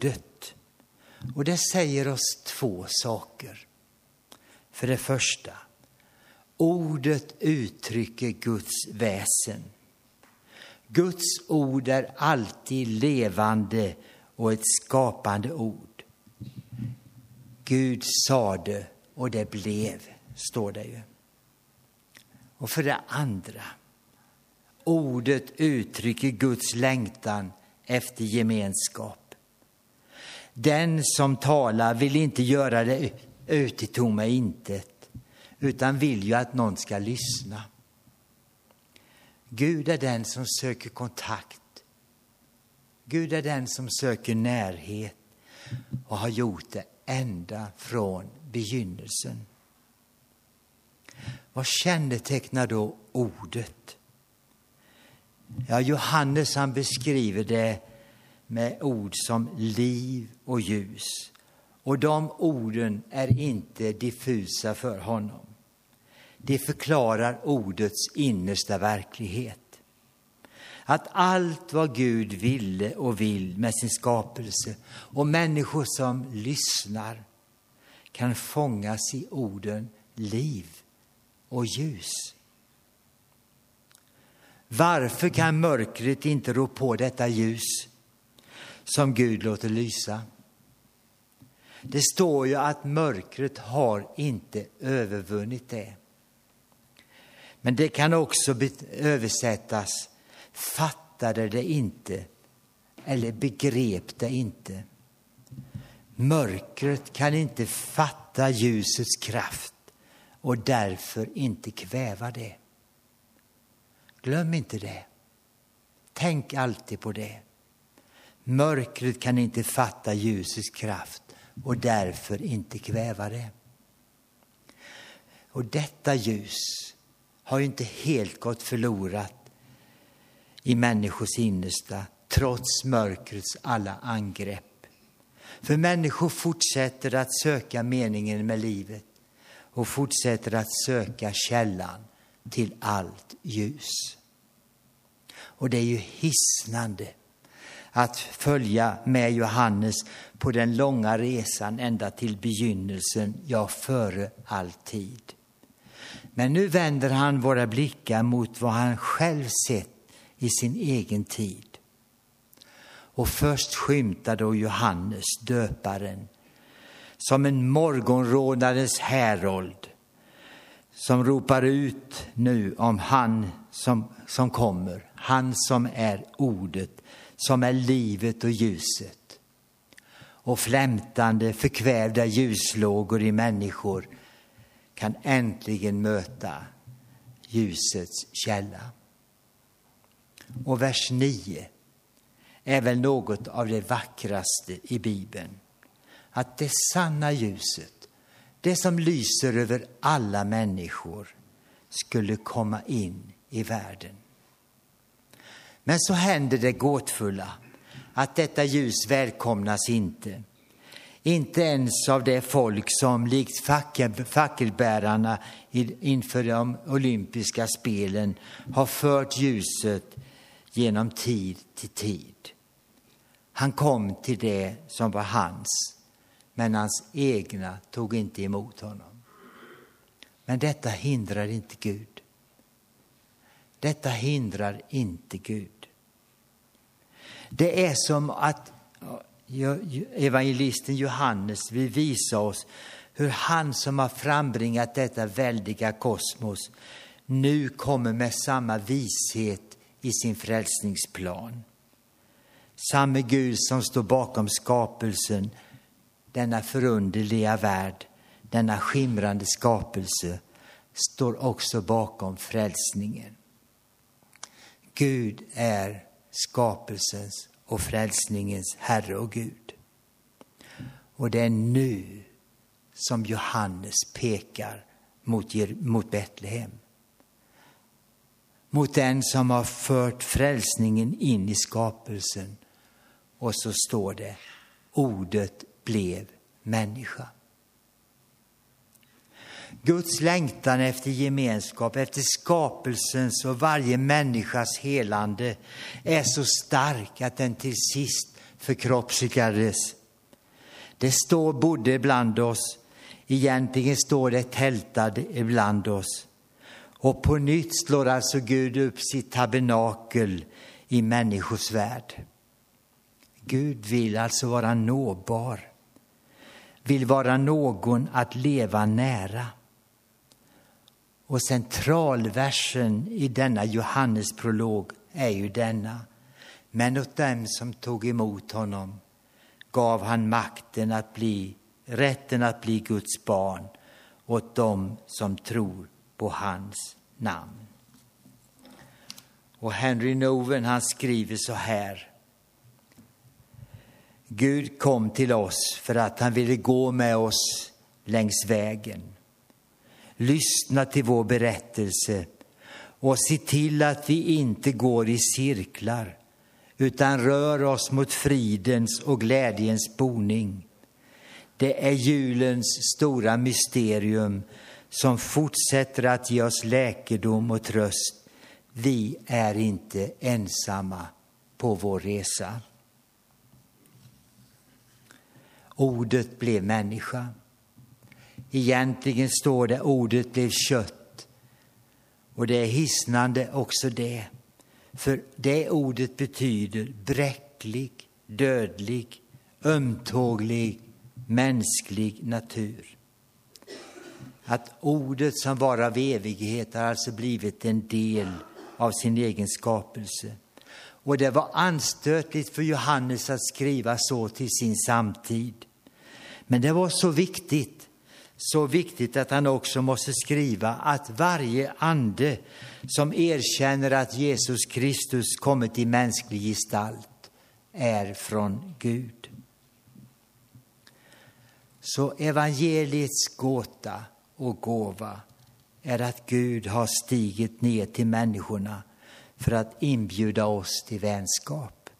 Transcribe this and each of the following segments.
ordet. Och det säger oss två saker. För det första, ordet uttrycker Guds väsen. Guds ord är alltid levande och ett skapande ord. Gud sade och det blev, står det ju. Och för det andra, ordet uttrycker Guds längtan efter gemenskap. Den som talar vill inte göra det ut i tomma intet, utan vill ju att någon ska lyssna. Gud är den som söker kontakt. Gud är den som söker närhet och har gjort det ända från begynnelsen. Vad kännetecknar då ordet? Ja, Johannes han beskriver det med ord som liv och ljus. Och de orden är inte diffusa för honom. De förklarar ordets innersta verklighet. Att allt vad Gud ville och vill med sin skapelse och människor som lyssnar kan fångas i orden liv och ljus. Varför kan mörkret inte rå på detta ljus som Gud låter lysa? Det står ju att mörkret har inte övervunnit det. Men det kan också översättas fattade det inte eller begrep det inte. Mörkret kan inte fatta ljusets kraft och därför inte kväva det. Glöm inte det. Tänk alltid på det. Mörkret kan inte fatta ljusets kraft och därför inte kväva det. Och detta ljus har ju inte helt gått förlorat i människors innersta trots mörkrets alla angrepp. För människor fortsätter att söka meningen med livet och fortsätter att söka källan till allt ljus. Och det är ju hisnande att följa med Johannes på den långa resan ända till begynnelsen, ja, före all tid. Men nu vänder han våra blickar mot vad han själv sett i sin egen tid. Och först skymtar då Johannes, döparen, som en morgonrådares härold som ropar ut nu om han som, som kommer, han som är ordet, som är livet och ljuset. Och flämtande, förkvävda ljuslågor i människor kan äntligen möta ljusets källa. Och vers 9 är väl något av det vackraste i Bibeln. Att det sanna ljuset, det som lyser över alla människor, skulle komma in i världen. Men så händer det gåtfulla, att detta ljus välkomnas inte. Inte ens av det folk som likt fackelbärarna inför de olympiska spelen har fört ljuset genom tid till tid. Han kom till det som var hans, men hans egna tog inte emot honom. Men detta hindrar inte Gud. Detta hindrar inte Gud. Det är som att evangelisten Johannes vill visa oss hur han som har frambringat detta väldiga kosmos nu kommer med samma vishet i sin frälsningsplan. Samme Gud som står bakom skapelsen, denna förunderliga värld, denna skimrande skapelse, står också bakom frälsningen. Gud är skapelsens och frälsningens Herre och Gud. Och det är nu som Johannes pekar mot, mot Betlehem. Mot den som har fört frälsningen in i skapelsen. Och så står det, ordet blev människa. Guds längtan efter gemenskap, efter skapelsens och varje människas helande är så stark att den till sist förkroppsligades. Det står bodde bland oss, egentligen står det tältade ibland oss. Och på nytt slår alltså Gud upp sitt tabernakel i människors värld. Gud vill alltså vara nåbar, vill vara någon att leva nära. Och centralversen i denna Johannesprolog är ju denna. Men åt dem som tog emot honom gav han makten att bli, rätten att bli Guds barn åt dem som tror på hans namn. Och Henry Noven han skriver så här. Gud kom till oss för att han ville gå med oss längs vägen. Lyssna till vår berättelse och se till att vi inte går i cirklar utan rör oss mot fridens och glädjens boning. Det är julens stora mysterium som fortsätter att ge oss läkedom och tröst. Vi är inte ensamma på vår resa. Ordet blev människa. Egentligen står det ordet blev kött. Och det är hisnande också det. För det ordet betyder bräcklig, dödlig, ömtålig, mänsklig natur. Att ordet som var av evighet har alltså blivit en del av sin egen skapelse. Och det var anstötligt för Johannes att skriva så till sin samtid. Men det var så viktigt, så viktigt att han också måste skriva att varje ande som erkänner att Jesus Kristus kommit i mänsklig gestalt är från Gud. Så evangeliets gåta och gåva är att Gud har stigit ner till människorna för att inbjuda oss till vänskap.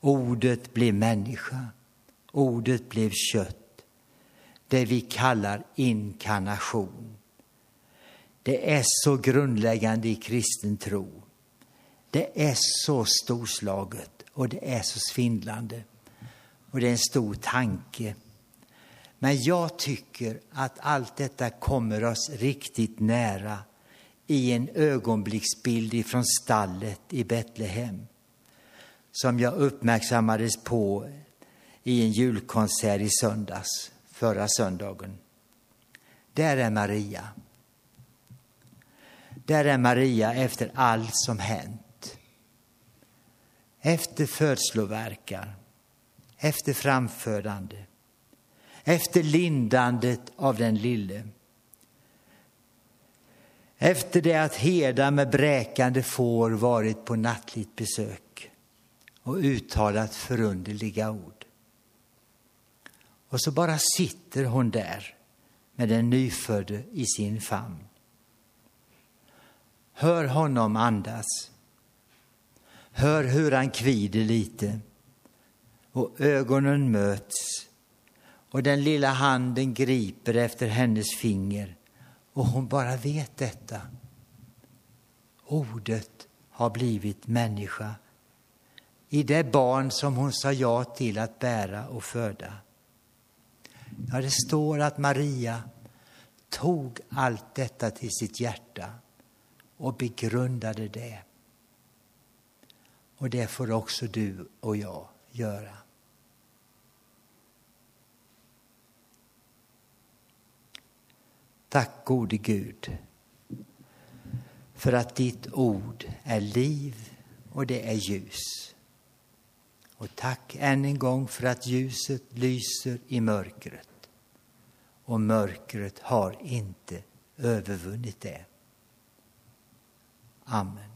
Ordet blev människa, ordet blev kött. Det vi kallar inkarnation. Det är så grundläggande i kristen tro. Det är så storslaget och det är så svindlande. Och det är en stor tanke. Men jag tycker att allt detta kommer oss riktigt nära i en ögonblicksbild ifrån stallet i Betlehem som jag uppmärksammades på i en julkonsert i söndags, förra söndagen. Där är Maria. Där är Maria efter allt som hänt. Efter födslovärkar, efter framfödande, efter lindandet av den lille. Efter det att herdar med bräkande får varit på nattligt besök och uttalat förunderliga ord. Och så bara sitter hon där med den nyfödde i sin famn. Hör honom andas. Hör hur han kvider lite och ögonen möts och den lilla handen griper efter hennes finger och hon bara vet detta. Ordet har blivit människa i det barn som hon sa ja till att bära och föda. Ja, det står att Maria tog allt detta till sitt hjärta och begrundade det. Och det får också du och jag göra. Tack gode Gud för att ditt ord är liv och det är ljus. Och tack än en gång för att ljuset lyser i mörkret och mörkret har inte övervunnit det. Amen.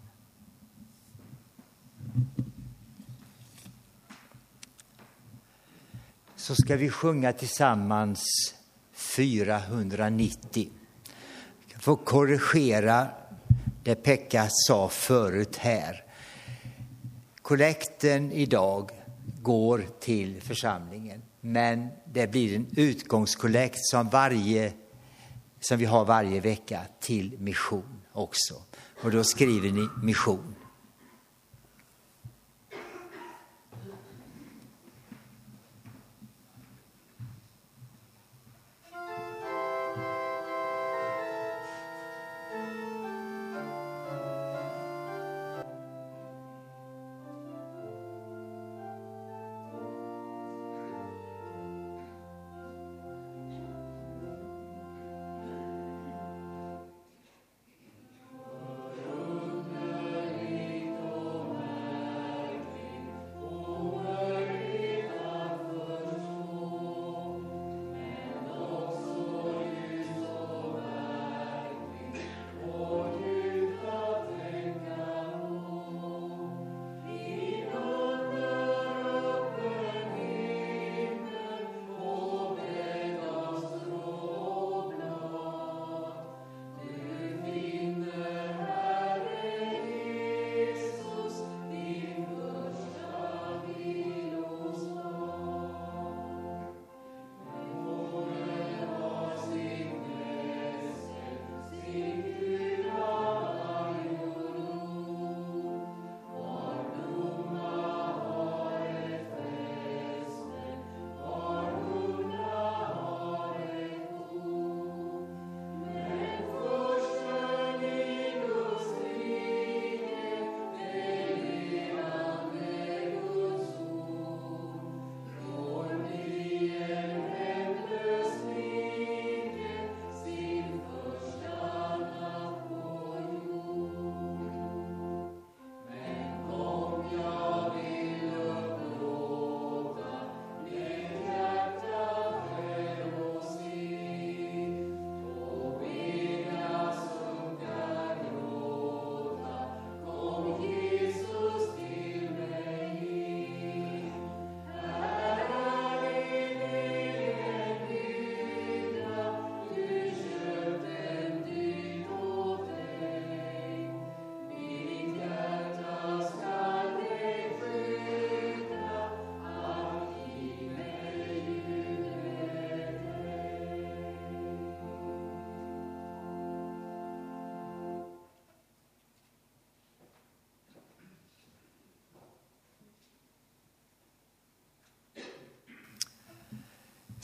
Så ska vi sjunga tillsammans 490. Jag får korrigera det Pekka sa förut här. Kollekten idag går till församlingen, men det blir en utgångskollekt som, varje, som vi har varje vecka till mission också. Och då skriver ni mission.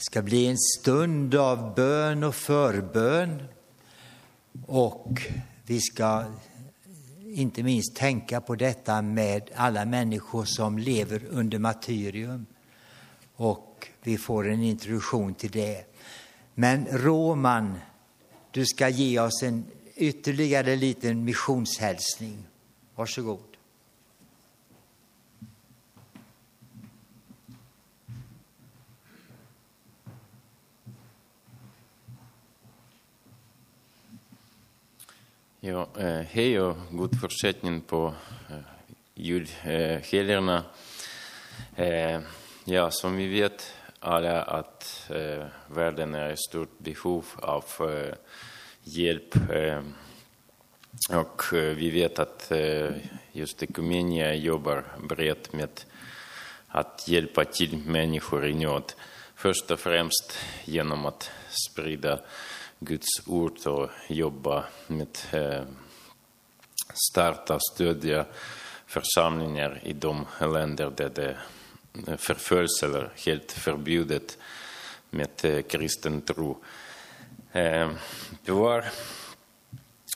Ska bli en stund av bön och förbön. Och vi ska inte minst tänka på detta med alla människor som lever under martyrium. Och vi får en introduktion till det. Men Roman, du ska ge oss en ytterligare liten missionshälsning. Varsågod. Ja, eh, hej och god fortsättning på eh, julhelgerna. Eh, ja, som vi vet alla att världen är i stort behov av hjälp. Och vi vet att just Ekumenia jobbar brett med att hjälpa till människor i nöd. Först och främst genom att sprida Guds ord och jobba med eh, starta och stödja församlingar i de länder där det eh, förföljs eller helt förbjudet med eh, kristen tro. Eh, det var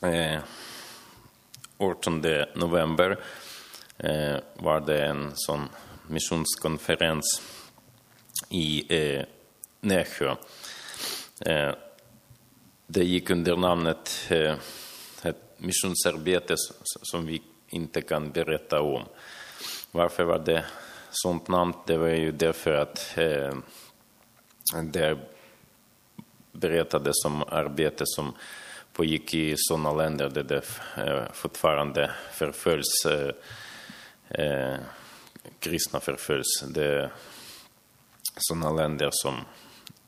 eh, 18 november eh, var det en sån missionskonferens i eh, Nässjö eh, det gick under namnet eh, ett missionsarbete som vi inte kan berätta om. Varför var det sånt namn? Det var ju därför att eh, det berättades om arbete som pågick i sådana länder där det eh, fortfarande förföljs, eh, kristna förföljs. Det sådana länder som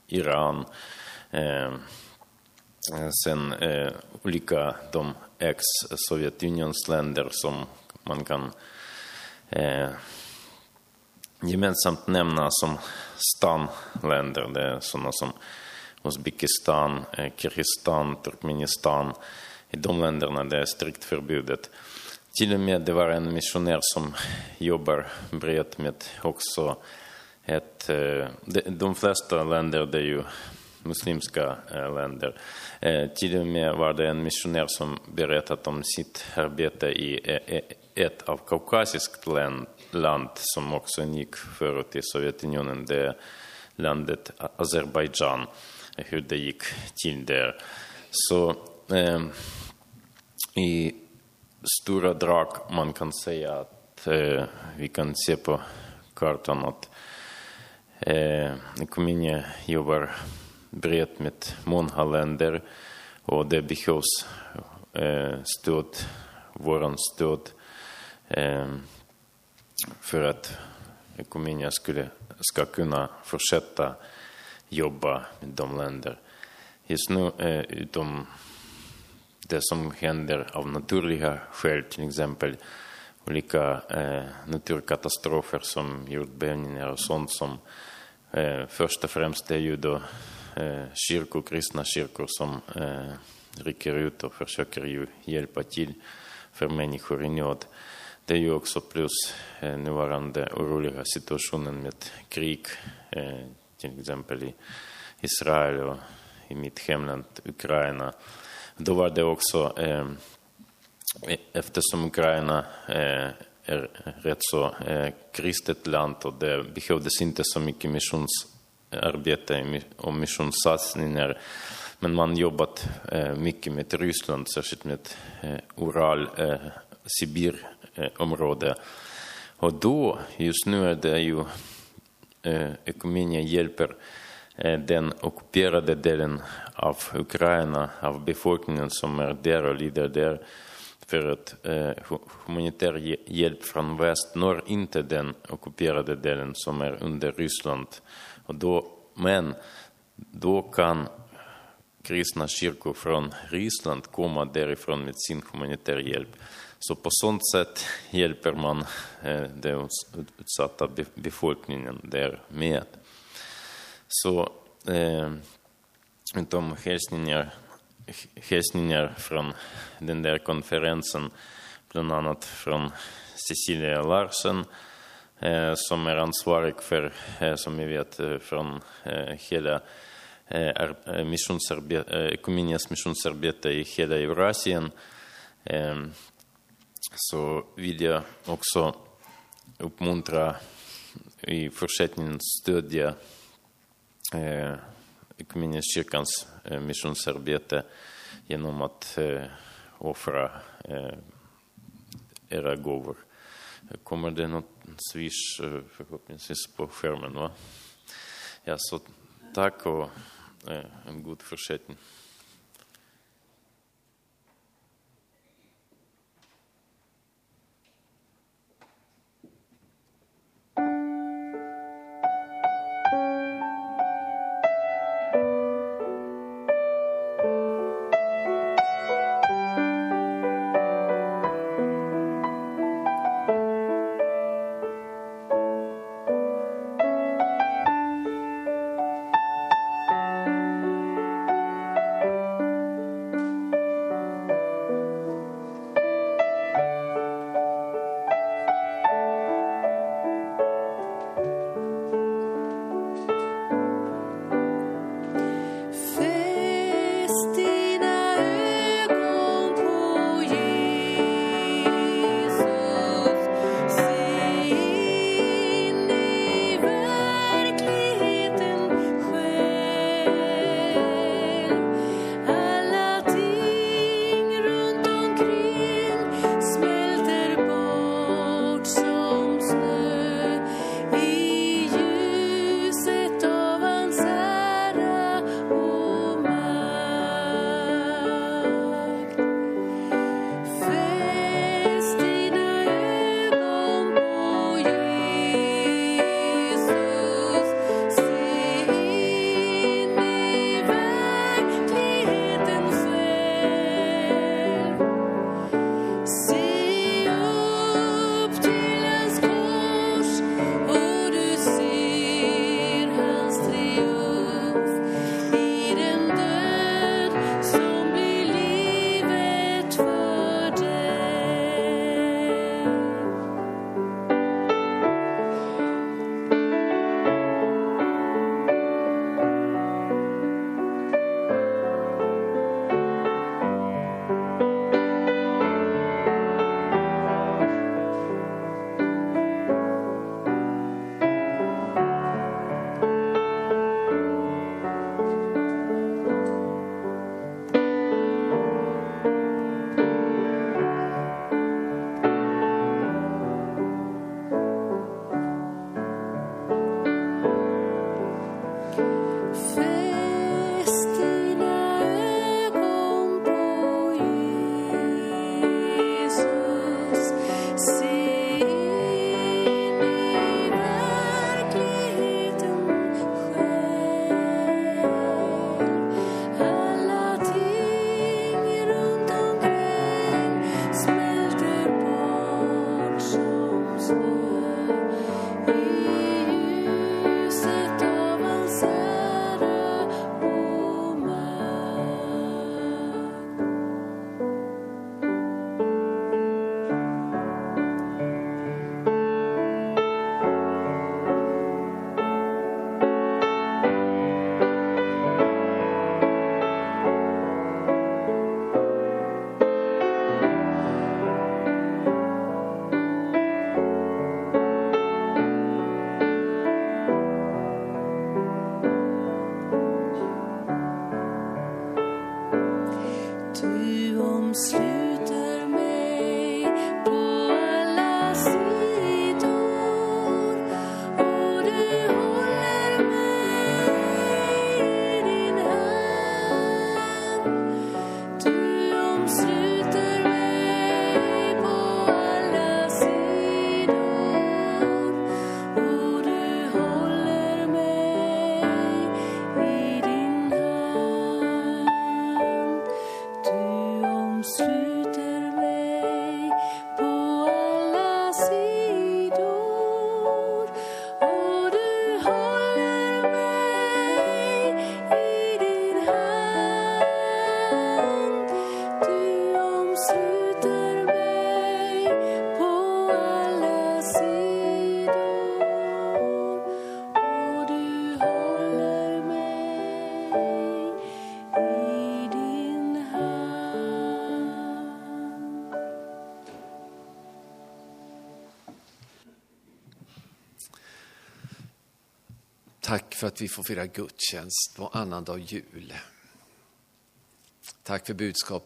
Iran, eh, sen eh, olika de ex-Sovjetunionsländer som man kan eh, gemensamt nämna som stanländer. Det är sådana som Uzbekistan, eh, Kirgizistan, Turkmenistan. I de länderna det är strikt förbjudet. Till och med det var en missionär som jobbar brett med också ett... Eh, de, de flesta länder det är ju muslimska eh, länder. Eh, till och med var det en missionär som berättat om sitt arbete i ett av kaukasiskt land som också ingick förut i Sovjetunionen, det landet Azerbajdzjan, hur det gick till där. Så eh, i stora drag man kan säga att eh, vi kan se på kartan att eh, kommunen jobbar brett med många länder och det behövs eh, stöd, våran stöd eh, för att kommunen skulle, ska kunna fortsätta jobba med de länder. Just nu, eh, utom det som händer av naturliga skäl, till exempel olika eh, naturkatastrofer som jordbävningar och sånt som eh, först och främst är ju då Eh, kyrkor, kristna kyrkor som eh, rycker ut och försöker ju hjälpa till för människor i nöd. Det är ju också plus eh, nuvarande oroliga situationen med krig, eh, till exempel i Israel och i mitt hemland Ukraina. Då var det också, eh, eftersom Ukraina eh, är rätt så eh, kristet land och det behövdes inte så mycket missionsarbete och missionssatsningar. Men man jobbat eh, mycket med Ryssland, särskilt med Ural, eh, Sibirområdet. Och då, just nu är det ju Ekumenia hjälper den ockuperade delen av Ukraina, av befolkningen som är där och lider där. För att eh, humanitär hjälp från väst når inte den ockuperade delen som är under Ryssland. Och då, men då kan kristna kyrkor från Ryssland komma därifrån med sin humanitär hjälp. Så på sånt sätt hjälper man eh, den utsatta befolkningen där med. Så eh, utom hälsningar, hälsningar från den där konferensen, bland annat från Cecilia Larsen, eh, som är ansvarig för, eh, som vi vet, eh, från eh, hela eh, eh missionsarbete, eh, Ekumenias missionsarbete i hela Eurasien. Eh, så vill jag också uppmuntra i fortsättningen stödja kyrkans eh, missionsarbete genom att eh, offra eh, era gåvor. Kommer det något swish förhoppningsvis på skärmen? Va? Ja, så tack och en god fortsättning. För att vi får fira gudstjänst på annandag jul. Tack för budskapet